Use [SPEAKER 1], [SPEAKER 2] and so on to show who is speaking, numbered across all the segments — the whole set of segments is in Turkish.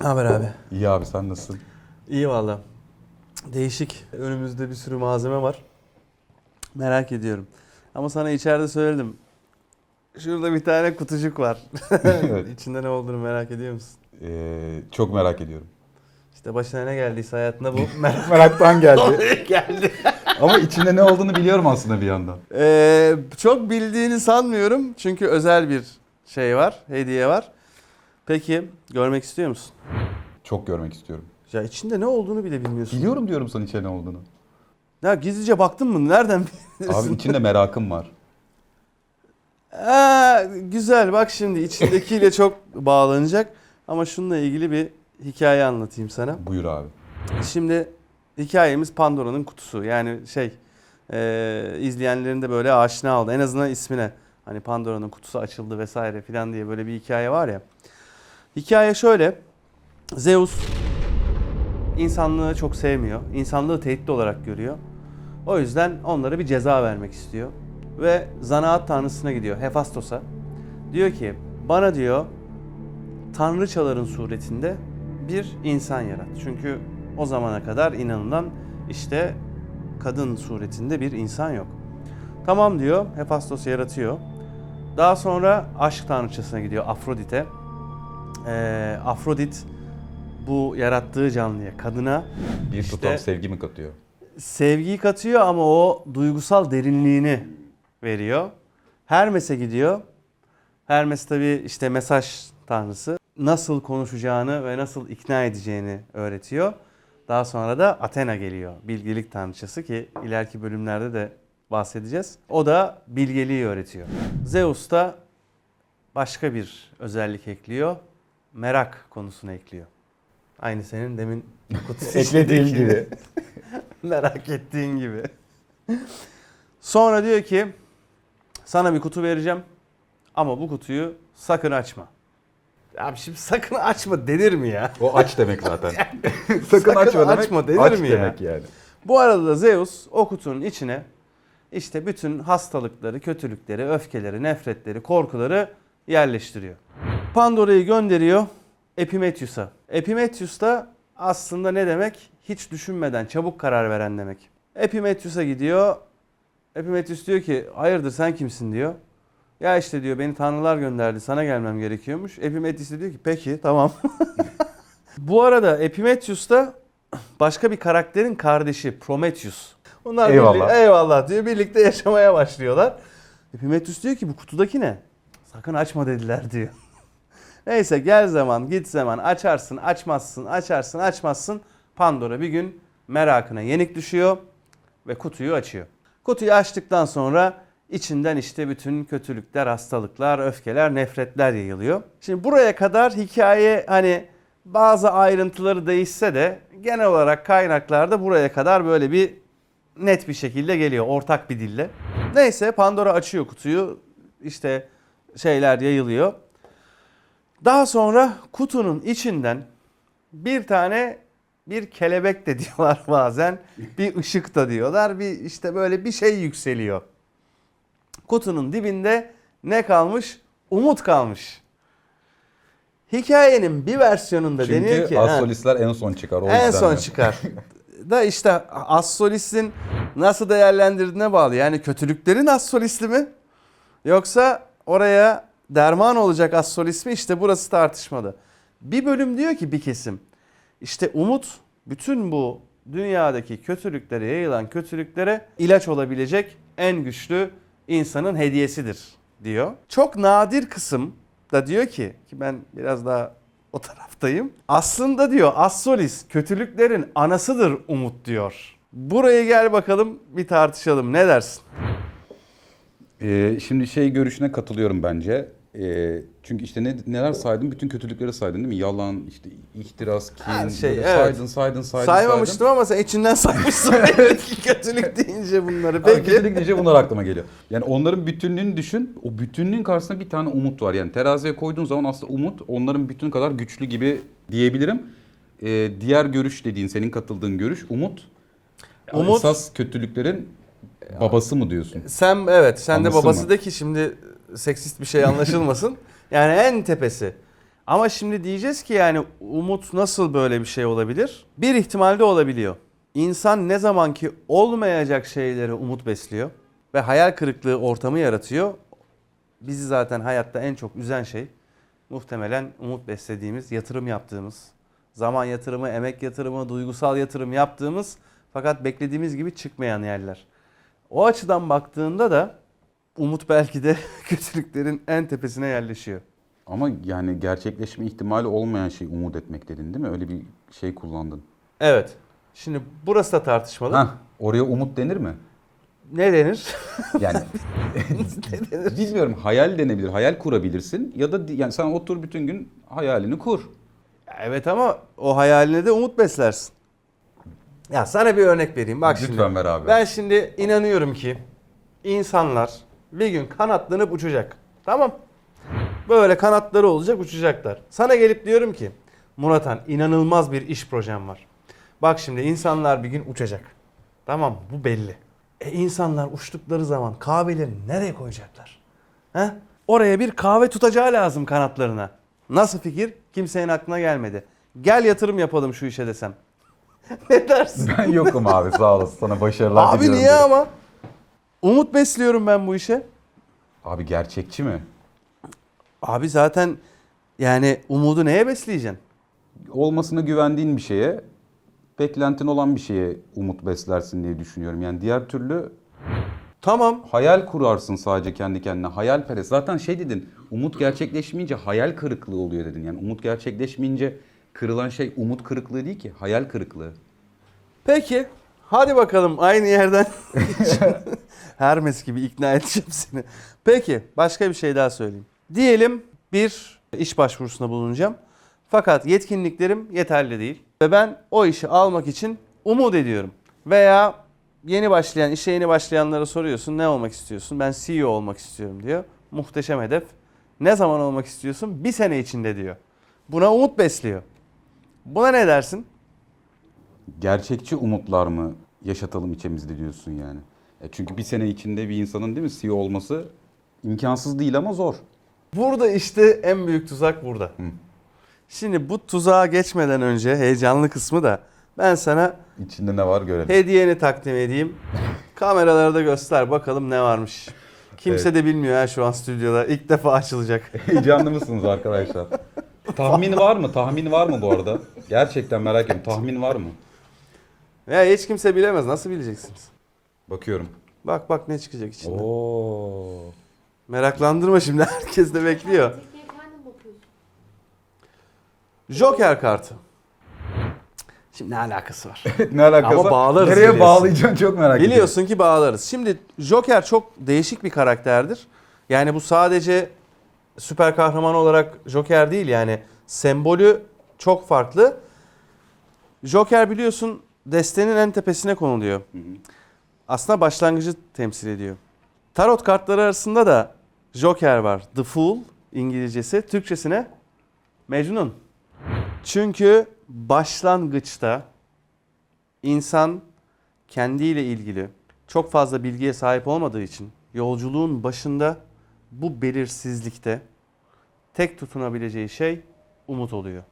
[SPEAKER 1] haber abi?
[SPEAKER 2] İyi abi sen nasılsın?
[SPEAKER 1] İyi valla. Değişik. Önümüzde bir sürü malzeme var. Merak ediyorum. Ama sana içeride söyledim. Şurada bir tane kutucuk var.
[SPEAKER 2] Evet.
[SPEAKER 1] İçinde ne olduğunu merak ediyor musun?
[SPEAKER 2] Ee, çok merak ediyorum.
[SPEAKER 1] İşte başına ne geldiyse hayatında bu merak
[SPEAKER 2] Meraktan geldi.
[SPEAKER 1] geldi.
[SPEAKER 2] Ama içinde ne olduğunu biliyorum aslında bir yandan.
[SPEAKER 1] Ee, çok bildiğini sanmıyorum. Çünkü özel bir şey var, hediye var. Peki görmek istiyor musun?
[SPEAKER 2] Çok görmek istiyorum.
[SPEAKER 1] Ya içinde ne olduğunu bile bilmiyorsun.
[SPEAKER 2] Biliyorum diyorum sana içinde ne olduğunu.
[SPEAKER 1] Ya gizlice baktın mı? Nereden biliyorsun?
[SPEAKER 2] Abi içinde merakım var.
[SPEAKER 1] Aa, güzel bak şimdi içindekiyle çok bağlanacak. Ama şununla ilgili bir hikaye anlatayım sana.
[SPEAKER 2] Buyur abi.
[SPEAKER 1] Şimdi hikayemiz Pandora'nın kutusu. Yani şey e, izleyenlerin de böyle aşina oldu. En azından ismine. Hani Pandora'nın kutusu açıldı vesaire filan diye böyle bir hikaye var ya. Hikaye şöyle. Zeus insanlığı çok sevmiyor. İnsanlığı tehdit olarak görüyor. O yüzden onlara bir ceza vermek istiyor. Ve zanaat tanrısına gidiyor Hefastos'a. Diyor ki bana diyor tanrıçaların suretinde bir insan yarat. Çünkü o zamana kadar inanılan işte kadın suretinde bir insan yok. Tamam diyor Hefastos yaratıyor. Daha sonra aşk tanrıçasına gidiyor Afrodit'e. Ee, Afrodit bu yarattığı canlıya, kadına
[SPEAKER 2] Bir
[SPEAKER 1] İşte-
[SPEAKER 2] tutam sevgi mi katıyor?
[SPEAKER 1] sevgiyi katıyor ama o duygusal derinliğini veriyor. Hermes'e gidiyor. Hermes tabi işte mesaj tanrısı. Nasıl konuşacağını ve nasıl ikna edeceğini öğretiyor. Daha sonra da Athena geliyor. Bilgelik tanrıçası ki ileriki bölümlerde de bahsedeceğiz. O da bilgeliği öğretiyor. Zeus da başka bir özellik ekliyor. Merak konusunu ekliyor. Aynı senin demin kutu
[SPEAKER 2] Eklediğim gibi.
[SPEAKER 1] Merak ettiğin gibi. Sonra diyor ki sana bir kutu vereceğim ama bu kutuyu sakın açma. Abi şimdi sakın açma denir mi ya?
[SPEAKER 2] O aç demek zaten. Sakın,
[SPEAKER 1] Sakın
[SPEAKER 2] açma demek.
[SPEAKER 1] açma denir
[SPEAKER 2] aç
[SPEAKER 1] mi ya?
[SPEAKER 2] demek yani.
[SPEAKER 1] Bu arada da Zeus o kutunun içine işte bütün hastalıkları, kötülükleri, öfkeleri, nefretleri, korkuları yerleştiriyor. Pandora'yı gönderiyor Epimetheus'a. Epimetheus da aslında ne demek? Hiç düşünmeden çabuk karar veren demek. Epimetheus'a gidiyor. Epimetheus diyor ki hayırdır sen kimsin diyor. Ya işte diyor beni tanrılar gönderdi sana gelmem gerekiyormuş. Epimetheus diyor ki peki tamam. Bu arada Epimetheus da başka bir karakterin kardeşi Prometheus. Onlar
[SPEAKER 2] Eyvallah.
[SPEAKER 1] birlikte- eyvallah diyor. Birlikte yaşamaya başlıyorlar. Epimetheus diyor ki bu kutudaki ne? Sakın açma dediler diyor. Neyse gel zaman git zaman açarsın açmazsın açarsın açmazsın. Pandora bir gün merakına yenik düşüyor ve kutuyu açıyor. Kutuyu açtıktan sonra içinden işte bütün kötülükler, hastalıklar, öfkeler, nefretler yayılıyor. Şimdi buraya kadar hikaye hani bazı ayrıntıları değişse de genel olarak kaynaklarda buraya kadar böyle bir net bir şekilde geliyor ortak bir dille. Neyse Pandora açıyor kutuyu. işte şeyler yayılıyor. Daha sonra kutunun içinden bir tane bir kelebek de diyorlar bazen. Bir ışık da diyorlar. Bir işte böyle bir şey yükseliyor. Kutunun dibinde ne kalmış? Umut kalmış. Hikayenin bir versiyonunda deniyor
[SPEAKER 2] Çünkü
[SPEAKER 1] ki ha,
[SPEAKER 2] astrolistler en son çıkar. O
[SPEAKER 1] en
[SPEAKER 2] yüzden
[SPEAKER 1] son
[SPEAKER 2] de.
[SPEAKER 1] çıkar. da işte Assolis'in nasıl değerlendirdiğine bağlı. Yani kötülüklerin Assolisti mi? Yoksa oraya derman olacak Assolis mi? İşte burası tartışmalı. Bir bölüm diyor ki bir kesim. İşte umut bütün bu dünyadaki kötülüklere yayılan kötülüklere ilaç olabilecek en güçlü insanın hediyesidir diyor. Çok nadir kısım da diyor ki ki ben biraz daha o taraftayım. Aslında diyor Assolis kötülüklerin anasıdır umut diyor. Buraya gel bakalım bir tartışalım. Ne dersin?
[SPEAKER 2] Ee, şimdi şey görüşüne katılıyorum bence. Ee, çünkü işte ne, neler saydın? Bütün kötülükleri saydın değil mi? Yalan, işte ihtiras, kin,
[SPEAKER 1] Her şey, evet.
[SPEAKER 2] saydın, saydın, saydın,
[SPEAKER 1] Saymamıştım ama sen içinden saymışsın kötülük deyince bunları.
[SPEAKER 2] Peki.
[SPEAKER 1] Peki.
[SPEAKER 2] Kötülük deyince bunlar aklıma geliyor. Yani onların bütünlüğünü düşün. O bütünlüğün karşısında bir tane umut var. Yani teraziye koyduğun zaman aslında umut onların bütün kadar güçlü gibi diyebilirim. Ee, diğer görüş dediğin, senin katıldığın görüş umut.
[SPEAKER 1] Umut-
[SPEAKER 2] Esas kötülüklerin babası mı diyorsun?
[SPEAKER 1] Sen evet sen de
[SPEAKER 2] Anlasın
[SPEAKER 1] babası
[SPEAKER 2] mı?
[SPEAKER 1] de ki şimdi seksist bir şey anlaşılmasın. yani en tepesi. Ama şimdi diyeceğiz ki yani umut nasıl böyle bir şey olabilir? Bir ihtimalde olabiliyor. İnsan ne zaman ki olmayacak şeylere umut besliyor ve hayal kırıklığı ortamı yaratıyor. Bizi zaten hayatta en çok üzen şey muhtemelen umut beslediğimiz, yatırım yaptığımız, zaman yatırımı, emek yatırımı, duygusal yatırım yaptığımız fakat beklediğimiz gibi çıkmayan yerler. O açıdan baktığında da umut belki de kötülüklerin en tepesine yerleşiyor.
[SPEAKER 2] Ama yani gerçekleşme ihtimali olmayan şey umut etmek dedin değil mi? Öyle bir şey kullandın.
[SPEAKER 1] Evet. Şimdi burası da tartışmalı.
[SPEAKER 2] Hah, oraya umut denir mi?
[SPEAKER 1] Ne denir?
[SPEAKER 2] Yani bilmiyorum hayal denebilir. Hayal kurabilirsin ya da yani sen otur bütün gün hayalini kur.
[SPEAKER 1] evet ama o hayaline de umut beslersin. Ya sana bir örnek vereyim. Bak
[SPEAKER 2] Lütfen
[SPEAKER 1] şimdi.
[SPEAKER 2] ver abi.
[SPEAKER 1] Ben şimdi inanıyorum ki insanlar bir gün kanatlanıp uçacak. Tamam. Böyle kanatları olacak uçacaklar. Sana gelip diyorum ki Muratan inanılmaz bir iş projem var. Bak şimdi insanlar bir gün uçacak. Tamam bu belli. E insanlar uçtukları zaman kahvelerini nereye koyacaklar? He? Oraya bir kahve tutacağı lazım kanatlarına. Nasıl fikir? Kimsenin aklına gelmedi. Gel yatırım yapalım şu işe desem. ne dersin?
[SPEAKER 2] Ben yokum abi sağ olasın. Sana başarılar
[SPEAKER 1] Abi
[SPEAKER 2] diliyorum.
[SPEAKER 1] niye ama? Umut besliyorum ben bu işe.
[SPEAKER 2] Abi gerçekçi mi?
[SPEAKER 1] Abi zaten yani umudu neye besleyeceksin?
[SPEAKER 2] Olmasına güvendiğin bir şeye, beklentin olan bir şeye umut beslersin diye düşünüyorum. Yani diğer türlü
[SPEAKER 1] Tamam.
[SPEAKER 2] hayal kurarsın sadece kendi kendine. Hayalperest. Zaten şey dedin, umut gerçekleşmeyince hayal kırıklığı oluyor dedin. Yani umut gerçekleşmeyince kırılan şey umut kırıklığı değil ki, hayal kırıklığı.
[SPEAKER 1] Peki. Hadi bakalım aynı yerden. Hermes gibi ikna edeceğim seni. Peki başka bir şey daha söyleyeyim. Diyelim bir iş başvurusunda bulunacağım. Fakat yetkinliklerim yeterli değil. Ve ben o işi almak için umut ediyorum. Veya yeni başlayan, işe yeni başlayanlara soruyorsun ne olmak istiyorsun? Ben CEO olmak istiyorum diyor. Muhteşem hedef. Ne zaman olmak istiyorsun? Bir sene içinde diyor. Buna umut besliyor. Buna ne dersin?
[SPEAKER 2] Gerçekçi umutlar mı yaşatalım içimizde diyorsun yani. E çünkü bir sene içinde bir insanın değil mi CEO olması imkansız değil ama zor.
[SPEAKER 1] Burada işte en büyük tuzak burada. Şimdi bu tuzağa geçmeden önce heyecanlı kısmı da ben sana
[SPEAKER 2] İçinde ne var görelim.
[SPEAKER 1] hediyeni takdim edeyim. Kameralara da göster bakalım ne varmış. Kimse
[SPEAKER 2] Evet.
[SPEAKER 1] de bilmiyor ha şu an stüdyoda. İlk defa açılacak.
[SPEAKER 2] Heyecanlı mısınız arkadaşlar? Tahmin var mı? Tahmin var mı bu arada? Gerçekten merak ediyorum. Tahmin var mı?
[SPEAKER 1] Ya hiç kimse bilemez. Nasıl bileceksiniz?
[SPEAKER 2] Bakıyorum.
[SPEAKER 1] Bak bak ne çıkacak içinde.
[SPEAKER 2] Oo.
[SPEAKER 1] Meraklandırma şimdi. Herkes de bekliyor. Joker kartı. Şimdi ne alakası var?
[SPEAKER 2] ne alakası?
[SPEAKER 1] Ama bağlarız
[SPEAKER 2] Nereye
[SPEAKER 1] biliyorsun.
[SPEAKER 2] bağlayacaksın çok merak ediyorum.
[SPEAKER 1] Biliyorsun ki bağlarız. Şimdi Joker çok değişik bir karakterdir. Yani bu sadece süper kahraman olarak Joker değil yani sembolü çok farklı. Joker biliyorsun destenin en tepesine konuluyor. Aslında başlangıcı temsil ediyor. Tarot kartları arasında da Joker var. The Fool İngilizcesi. Türkçesine Mecnun. Çünkü başlangıçta insan kendiyle ilgili çok fazla bilgiye sahip olmadığı için yolculuğun başında bu belirsizlikte tek tutunabileceği şey umut oluyor.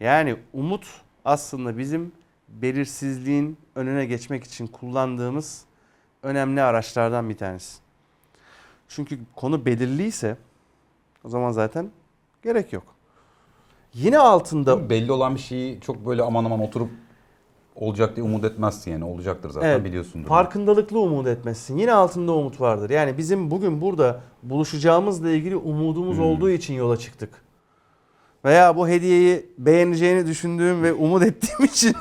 [SPEAKER 1] Yani umut aslında bizim belirsizliğin önüne geçmek için kullandığımız önemli araçlardan bir tanesi. Çünkü konu belirliyse o zaman zaten gerek yok. Yine altında
[SPEAKER 2] Belli olan bir şeyi çok böyle aman aman oturup olacak diye umut etmezsin yani. Olacaktır zaten
[SPEAKER 1] Evet,
[SPEAKER 2] biliyorsundur.
[SPEAKER 1] Farkındalıklı umut etmezsin. Yine altında umut vardır. Yani bizim bugün burada buluşacağımızla ilgili umudumuz
[SPEAKER 2] Hmm.
[SPEAKER 1] olduğu için yola çıktık. Veya bu hediyeyi beğeneceğini düşündüğüm ve umut ettiğim için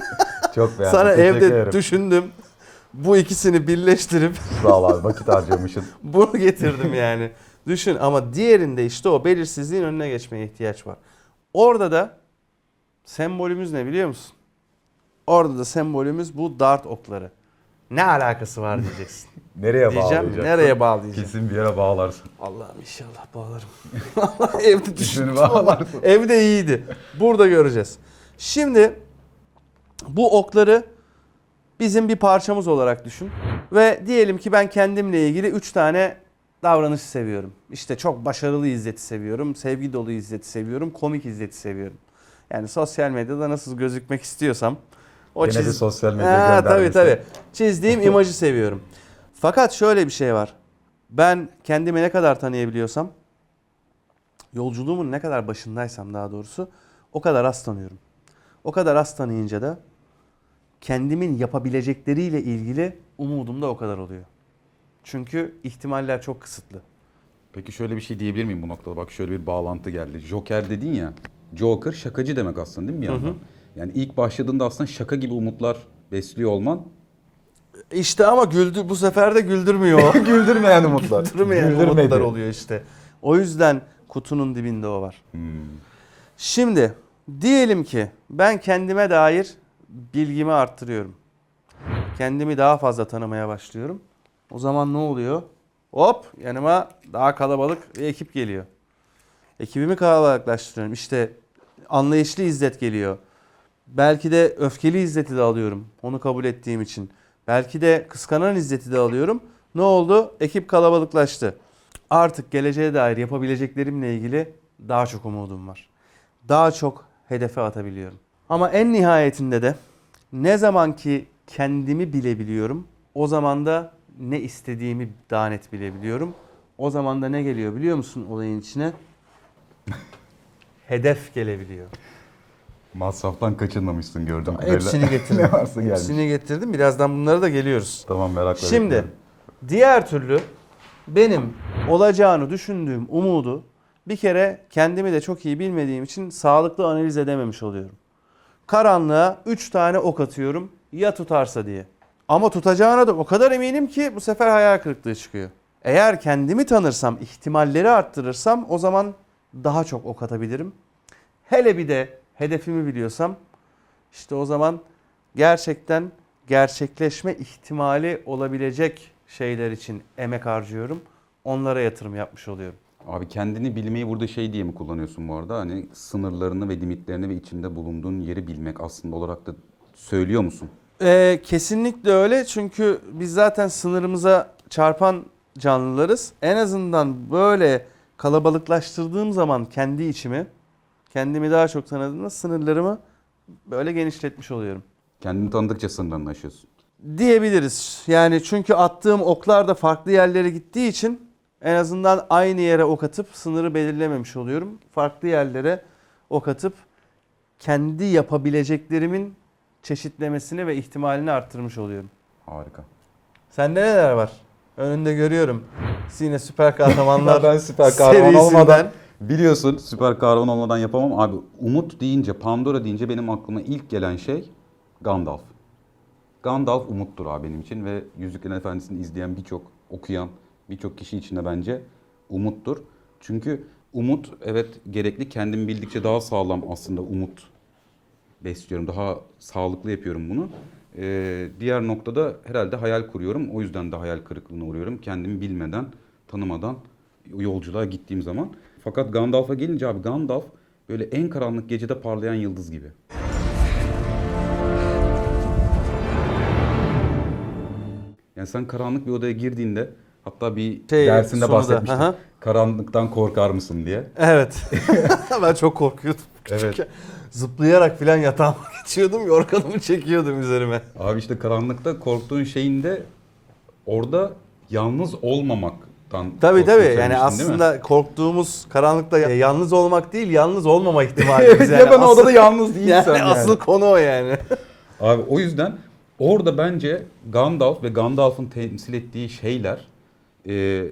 [SPEAKER 2] Çok beğendim.
[SPEAKER 1] sana
[SPEAKER 2] Teşekkür
[SPEAKER 1] evde
[SPEAKER 2] ederim.
[SPEAKER 1] düşündüm. Bu ikisini birleştirip
[SPEAKER 2] abi vakit harcamışsın.
[SPEAKER 1] bunu getirdim yani. Düşün ama diğerinde işte o belirsizliğin önüne geçmeye ihtiyaç var. Orada da sembolümüz ne biliyor musun? Orada da sembolümüz bu dart okları. Ne alakası var diyeceksin.
[SPEAKER 2] Nereye
[SPEAKER 1] Diyeceğim
[SPEAKER 2] bağlayacaksın?
[SPEAKER 1] nereye bağlayacağım?
[SPEAKER 2] Kesin bir yere bağlarsın.
[SPEAKER 1] Allah'ım inşallah bağlarım. Evde.
[SPEAKER 2] Düşünü bağlarsın.
[SPEAKER 1] Evde iyiydi. Burada göreceğiz. Şimdi bu okları bizim bir parçamız olarak düşün. Ve diyelim ki ben kendimle ilgili 3 tane davranışı seviyorum. İşte çok başarılı İzzet'i seviyorum. Sevgi dolu İzzet'i seviyorum. Komik İzzet'i seviyorum. Yani sosyal medyada nasıl gözükmek istiyorsam o
[SPEAKER 2] Gene de sosyal medya
[SPEAKER 1] Ha, tabii
[SPEAKER 2] göndermesi.
[SPEAKER 1] tabii. Çizdiğim imajı seviyorum. Fakat şöyle bir şey var. Ben kendimi ne kadar tanıyabiliyorsam, yolculuğumun ne kadar başındaysam daha doğrusu o kadar az tanıyorum. O kadar az tanıyınca da kendimin yapabilecekleriyle ilgili umudum da o kadar oluyor. Çünkü ihtimaller çok kısıtlı.
[SPEAKER 2] Peki şöyle bir şey diyebilir miyim bu noktada? Bak şöyle bir bağlantı geldi. Joker dedin ya. Joker şakacı demek aslında değil mi bir yandan? Yani ilk başladığında aslında şaka gibi umutlar besliyor olman.
[SPEAKER 1] İşte ama güldü bu sefer de güldürmüyor.
[SPEAKER 2] Güldürmeyen umutlar.
[SPEAKER 1] Güldürmeyen
[SPEAKER 2] Güldürmedi.
[SPEAKER 1] umutlar oluyor işte. O yüzden kutunun dibinde o var.
[SPEAKER 2] Hmm.
[SPEAKER 1] Şimdi diyelim ki ben kendime dair bilgimi arttırıyorum. Kendimi daha fazla tanımaya başlıyorum. O zaman ne oluyor? Hop yanıma daha kalabalık bir ekip geliyor. Ekibimi kalabalıklaştırıyorum. İşte anlayışlı İzzet geliyor. Belki de öfkeli İzzet'i de alıyorum. Onu kabul ettiğim için. Belki de kıskanan İzzet'i de alıyorum. Ne oldu? Ekip kalabalıklaştı. Artık geleceğe dair yapabileceklerimle ilgili daha çok umudum var. Daha çok hedefe atabiliyorum. Ama en nihayetinde de ne zaman ki kendimi bilebiliyorum, o zaman da ne istediğimi daha net bilebiliyorum. O zaman da ne geliyor biliyor musun olayın içine? Hedef gelebiliyor.
[SPEAKER 2] Masraftan kaçınmamışsın gördüm.
[SPEAKER 1] Hepsini getirdim.
[SPEAKER 2] ne varsa gelmiş.
[SPEAKER 1] Hepsini getirdim. Birazdan bunlara da geliyoruz.
[SPEAKER 2] Tamam merakla
[SPEAKER 1] Şimdi
[SPEAKER 2] bekliyorum.
[SPEAKER 1] diğer türlü benim olacağını düşündüğüm umudu bir kere kendimi de çok iyi bilmediğim için sağlıklı analiz edememiş oluyorum. Karanlığa 3 tane ok atıyorum ya tutarsa diye. Ama tutacağına da o kadar eminim ki bu sefer hayal kırıklığı çıkıyor. Eğer kendimi tanırsam, ihtimalleri arttırırsam o zaman daha çok ok atabilirim. Hele bir de hedefimi biliyorsam işte o zaman gerçekten gerçekleşme ihtimali olabilecek şeyler için emek harcıyorum. Onlara yatırım yapmış oluyorum.
[SPEAKER 2] Abi kendini bilmeyi burada şey diye mi kullanıyorsun bu arada? Hani sınırlarını ve limitlerini ve içinde bulunduğun yeri bilmek aslında olarak da söylüyor musun?
[SPEAKER 1] Ee, kesinlikle öyle çünkü biz zaten sınırımıza çarpan canlılarız. En azından böyle kalabalıklaştırdığım zaman kendi içimi, kendimi daha çok tanıdığımda sınırlarımı böyle genişletmiş oluyorum.
[SPEAKER 2] Kendini tanıdıkça sınırlarını aşıyorsun.
[SPEAKER 1] diyebiliriz. Yani çünkü attığım oklar da farklı yerlere gittiği için en azından aynı yere ok atıp sınırı belirlememiş oluyorum. Farklı yerlere ok atıp kendi yapabileceklerimin çeşitlemesini ve ihtimalini arttırmış oluyorum.
[SPEAKER 2] Harika.
[SPEAKER 1] Sende neler var? Önünde görüyorum. Yine süper kahramanlar
[SPEAKER 2] ben süper kahraman
[SPEAKER 1] serisinden.
[SPEAKER 2] olmadan biliyorsun süper kahraman olmadan yapamam. Abi Umut deyince, Pandora deyince benim aklıma ilk gelen şey Gandalf. Gandalf umuttur abi benim için ve Yüzüklerin Efendisi'ni izleyen birçok, okuyan birçok kişi için de bence umuttur. Çünkü umut evet gerekli kendimi bildikçe daha sağlam aslında umut besliyorum. Daha sağlıklı yapıyorum bunu. Ee, diğer noktada herhalde hayal kuruyorum. O yüzden de hayal kırıklığına uğruyorum. Kendimi bilmeden, tanımadan yolculuğa gittiğim zaman. Fakat Gandalf'a gelince abi Gandalf böyle en karanlık gecede parlayan yıldız gibi. Yani sen karanlık bir odaya girdiğinde hatta bir
[SPEAKER 1] Şey,
[SPEAKER 2] dersinde bahsetmiştin.
[SPEAKER 1] aha.
[SPEAKER 2] Karanlıktan korkar mısın diye.
[SPEAKER 1] Evet. ben çok korkuyordum.
[SPEAKER 2] Evet.
[SPEAKER 1] küçükken. Zıplayarak filan yatağıma geçiyordum. Yorganımı çekiyordum üzerime.
[SPEAKER 2] Abi işte karanlıkta korktuğun şeyin de orada yalnız olmamaktan
[SPEAKER 1] Tabii tabii. Yani aslında korktuğumuz karanlıkta ya- yalnız olmak değil, yalnız olmama ihtimalimiz. yani.
[SPEAKER 2] ya ben
[SPEAKER 1] Asıl-
[SPEAKER 2] odada yalnız değilsem
[SPEAKER 1] yani,
[SPEAKER 2] yani.
[SPEAKER 1] asıl konu o yani.
[SPEAKER 2] Abi o yüzden orada bence Gandalf ve Gandalf'ın temsil ettiği şeyler e,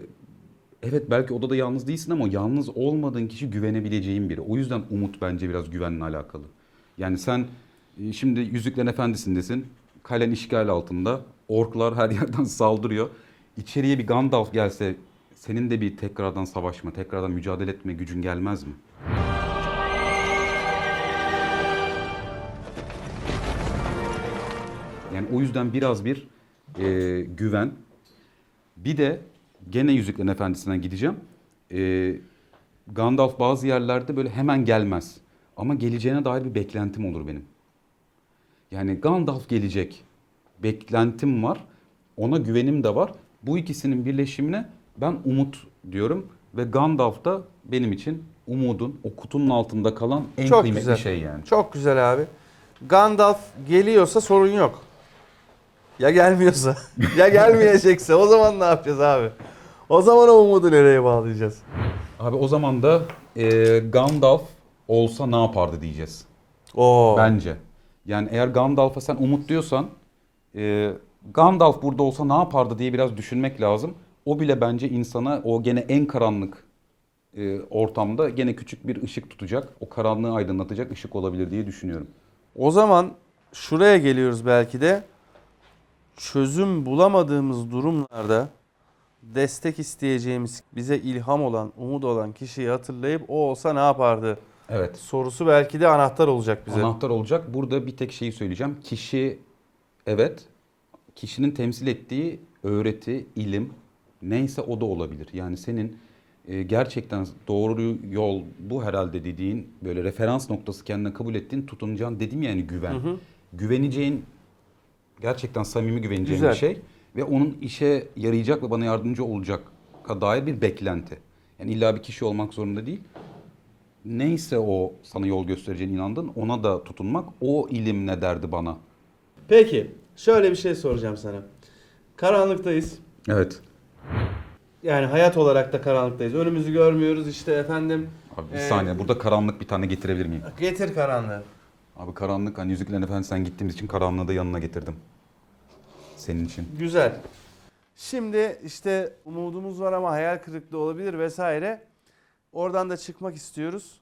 [SPEAKER 2] evet belki odada yalnız değilsin ama yalnız olmadığın kişi güvenebileceğin biri. O yüzden umut bence biraz güvenle alakalı. Yani sen e, şimdi Yüzüklerin Efendisi'ndesin. Kalen işgal altında. Orklar her yerden saldırıyor. İçeriye bir Gandalf gelse senin de bir tekrardan savaşma, tekrardan mücadele etme gücün gelmez mi? Yani o yüzden biraz bir e, güven. Bir de gene Yüzüklerin Efendisi'ne gideceğim. E, Gandalf bazı yerlerde böyle hemen gelmez. Ama geleceğine dair bir beklentim olur benim. Yani Gandalf gelecek. Beklentim var. Ona güvenim de var. Bu ikisinin birleşimine Ben umut diyorum ve Gandalf da benim için umudun o kutunun altında kalan en
[SPEAKER 1] Çok
[SPEAKER 2] kıymetli
[SPEAKER 1] güzel.
[SPEAKER 2] şey yani.
[SPEAKER 1] Çok güzel abi. Gandalf geliyorsa sorun yok. Ya gelmiyorsa, ya gelmeyecekse o zaman ne yapacağız abi? O zaman o umudu nereye bağlayacağız?
[SPEAKER 2] Abi o zaman da e, Gandalf olsa ne yapardı diyeceğiz.
[SPEAKER 1] Oo.
[SPEAKER 2] Bence. Yani eğer Gandalf'a sen umut diyorsan e, Gandalf burada olsa ne yapardı diye biraz düşünmek lazım. O bile bence insana o gene en karanlık e, ortamda gene küçük bir ışık tutacak. O karanlığı aydınlatacak ışık olabilir diye düşünüyorum.
[SPEAKER 1] O zaman şuraya geliyoruz belki de. Çözüm bulamadığımız durumlarda destek isteyeceğimiz, bize ilham olan, umut olan kişiyi hatırlayıp o olsa ne yapardı
[SPEAKER 2] Evet.
[SPEAKER 1] sorusu belki de anahtar olacak bize.
[SPEAKER 2] Anahtar olacak. Burada bir tek şeyi söyleyeceğim. Kişi evet kişinin temsil ettiği öğreti, ilim neyse o da olabilir. Yani senin e, gerçekten doğru yol bu herhalde dediğin böyle referans noktası kendine kabul ettiğin tutunacağın dedim yani güven.
[SPEAKER 1] Hı hı.
[SPEAKER 2] Güveneceğin gerçekten samimi güveneceğin
[SPEAKER 1] Güzel.
[SPEAKER 2] bir şey ve onun işe yarayacak ve bana yardımcı olacak dair bir beklenti. Yani illa bir kişi olmak zorunda değil neyse o sana yol göstereceğine inandın ona da tutunmak o ilim ne derdi bana.
[SPEAKER 1] Peki, şöyle bir şey soracağım sana. Karanlıktayız.
[SPEAKER 2] Evet.
[SPEAKER 1] Yani hayat olarak da karanlıktayız. Önümüzü görmüyoruz işte efendim.
[SPEAKER 2] Abi bir
[SPEAKER 1] Ee,
[SPEAKER 2] saniye burada karanlık bir tane getirebilir miyim?
[SPEAKER 1] Getir karanlığı.
[SPEAKER 2] Abi karanlık hani Yüzüklerin Efendisi sen gittiğimiz için karanlığı da yanına getirdim. Senin için.
[SPEAKER 1] Güzel. Şimdi işte umudumuz var ama hayal kırıklığı olabilir vesaire. Oradan da çıkmak istiyoruz.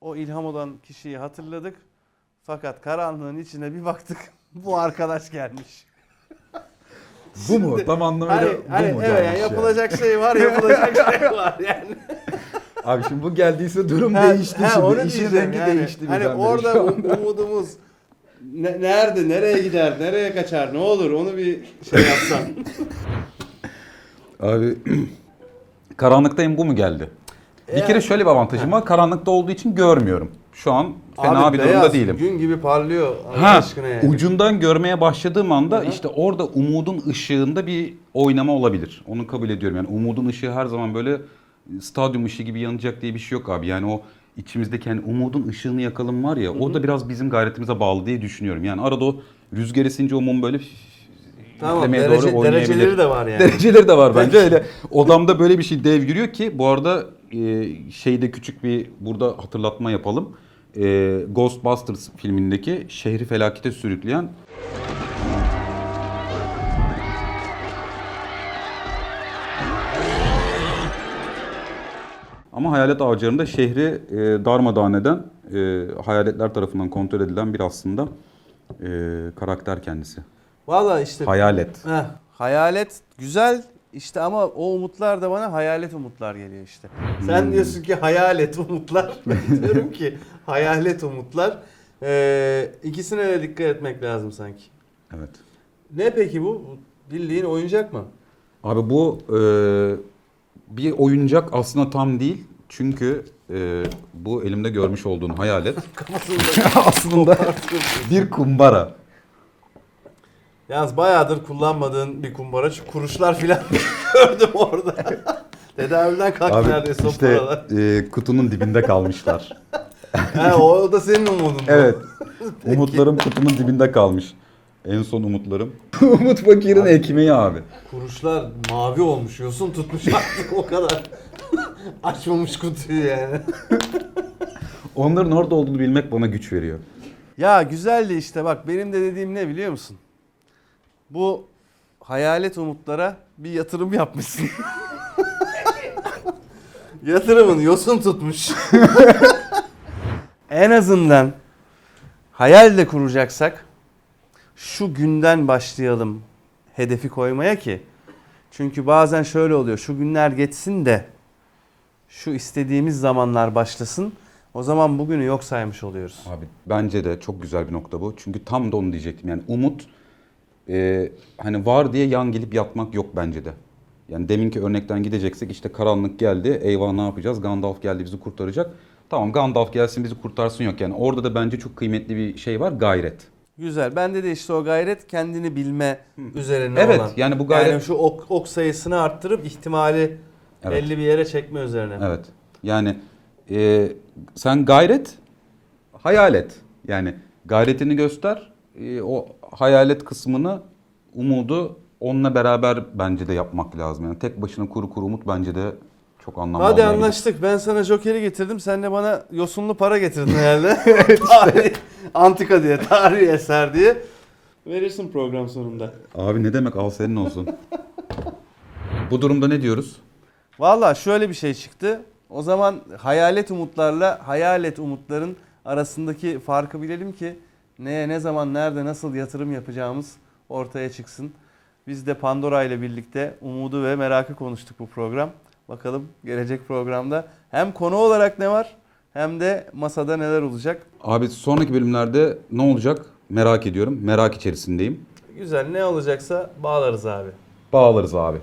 [SPEAKER 1] O ilham olan kişiyi hatırladık. Fakat karanlığın içine bir baktık. Bu arkadaş gelmiş.
[SPEAKER 2] Bu mu? Tam anlamıyla
[SPEAKER 1] Hani, hani evet yani yapılacak şey var, yapılacak şey var yani.
[SPEAKER 2] Abi şimdi bu geldiyse durum
[SPEAKER 1] Ha,
[SPEAKER 2] değişti
[SPEAKER 1] ha,
[SPEAKER 2] şimdi.
[SPEAKER 1] onu
[SPEAKER 2] İşin rengi
[SPEAKER 1] yani.
[SPEAKER 2] değişti
[SPEAKER 1] Hani orada um- umudumuz ne- nerede, nereye gider, nereye kaçar, ne olur onu bir şey yapsan.
[SPEAKER 2] Abi karanlıktayım bu mu geldi? Bir kere şöyle bir avantajım var. Karanlıkta olduğu için görmüyorum. Şu an fena
[SPEAKER 1] Abi
[SPEAKER 2] bir durumda
[SPEAKER 1] beyaz,
[SPEAKER 2] değilim.
[SPEAKER 1] Gün gibi parlıyor Allah
[SPEAKER 2] Ha,
[SPEAKER 1] aşkına yani.
[SPEAKER 2] ucundan görmeye başladığım anda işte orada umudun ışığında bir oynama olabilir. Onu kabul ediyorum. Yani umudun ışığı her zaman böyle stadyum ışığı gibi yanacak diye bir şey yok abi. Yani o içimizdeki hani umudun ışığını yakalım var ya o da biraz bizim gayretimize bağlı diye düşünüyorum. Yani arada o rüzgar esince o mum böyle
[SPEAKER 1] Tamam,
[SPEAKER 2] üflemeye
[SPEAKER 1] derece-
[SPEAKER 2] doğru oynayabilir.
[SPEAKER 1] dereceleri de var yani.
[SPEAKER 2] Dereceleri de var bence öyle. Odamda böyle bir şey dev giriyor ki bu arada e, şeyde küçük bir burada hatırlatma yapalım. E, Ghostbusters filmindeki şehri felakete sürükleyen Ama hayalet avcılarında şehri e, darmadağın eden, e, hayaletler tarafından kontrol edilen bir aslında e, karakter kendisi.
[SPEAKER 1] Valla işte
[SPEAKER 2] Hayalet.
[SPEAKER 1] Heh, hayalet güzel işte ama o umutlar da bana hayalet umutlar geliyor işte. Sen
[SPEAKER 2] Hmm.
[SPEAKER 1] diyorsun ki hayalet umutlar. Ben diyorum ki hayalet umutlar. Ee, ikisine de dikkat etmek lazım sanki.
[SPEAKER 2] Evet.
[SPEAKER 1] Ne peki bu? Bu Bildiğin oyuncak mı?
[SPEAKER 2] Abi bu e, bir oyuncak aslında tam değil. Çünkü e, bu elimde görmüş olduğun hayalet
[SPEAKER 1] Kafasında
[SPEAKER 2] aslında bir kumbara.
[SPEAKER 1] Yalnız bayağıdır kullanmadığın bir kumbara. Şu kuruşlar filan gördüm orada. Tedavülden kalktı
[SPEAKER 2] Abi
[SPEAKER 1] neredeyse o
[SPEAKER 2] işte
[SPEAKER 1] paralar.
[SPEAKER 2] e, kutunun dibinde kalmışlar.
[SPEAKER 1] He, o da senin umudun.
[SPEAKER 2] evet. Umutlarım kutunun dibinde kalmış. En son umutlarım. Umut fakirin ekmeği abi.
[SPEAKER 1] Kuruşlar mavi olmuş. Yosun tutmuş artık o kadar. Açmamış kutuyu yani.
[SPEAKER 2] Onların orada olduğunu bilmek bana güç veriyor.
[SPEAKER 1] Ya güzeldi işte bak benim de dediğim ne biliyor musun? Bu hayalet umutlara bir yatırım yapmışsın. Yatırımın yosun tutmuş. en azından hayal de kuracaksak şu günden başlayalım hedefi koymaya ki. Çünkü bazen şöyle oluyor. Şu günler geçsin de şu istediğimiz zamanlar başlasın. O zaman bugünü yok saymış oluyoruz.
[SPEAKER 2] Abi bence de çok güzel bir nokta bu. Çünkü tam da onu diyecektim. Yani umut e, hani var diye yan gelip yatmak yok bence de. Yani deminki örnekten gideceksek işte karanlık geldi. Eyvah ne yapacağız? Gandalf geldi bizi kurtaracak. Tamam Gandalf gelsin bizi kurtarsın yok. Yani orada da bence çok kıymetli bir şey var. Gayret.
[SPEAKER 1] Güzel. Bende de işte o gayret kendini bilme üzerine
[SPEAKER 2] Evet,
[SPEAKER 1] olan.
[SPEAKER 2] yani bu gayret-
[SPEAKER 1] Yani şu ok, ok sayısını arttırıp ihtimali
[SPEAKER 2] Evet.
[SPEAKER 1] Belli bir yere çekme üzerine.
[SPEAKER 2] Evet. Yani e, sen gayret, hayal et. Yani gayretini göster. e, o hayalet kısmını, umudu onunla beraber bence de yapmak lazım. Yani tek başına kuru kuru umut bence de çok anlamlı
[SPEAKER 1] Hadi
[SPEAKER 2] olmayabilir.
[SPEAKER 1] anlaştık. Ben sana Joker'i getirdim. Sen de bana yosunlu para getirdin herhalde. Tarih, antika diye, tarihi eser diye. Verirsin program sonunda.
[SPEAKER 2] Abi ne demek al senin olsun. Bu durumda ne diyoruz?
[SPEAKER 1] Valla şöyle bir şey çıktı. O zaman hayalet umutlarla hayalet umutların arasındaki farkı bilelim ki neye ne zaman nerede nasıl yatırım yapacağımız ortaya çıksın. Biz de Pandora ile birlikte umudu ve merakı konuştuk bu program. Bakalım gelecek programda hem konu olarak ne var hem de masada neler olacak.
[SPEAKER 2] Abi sonraki bölümlerde ne olacak merak ediyorum. Merak içerisindeyim.
[SPEAKER 1] Güzel ne olacaksa bağlarız abi.
[SPEAKER 2] Bağlarız abi.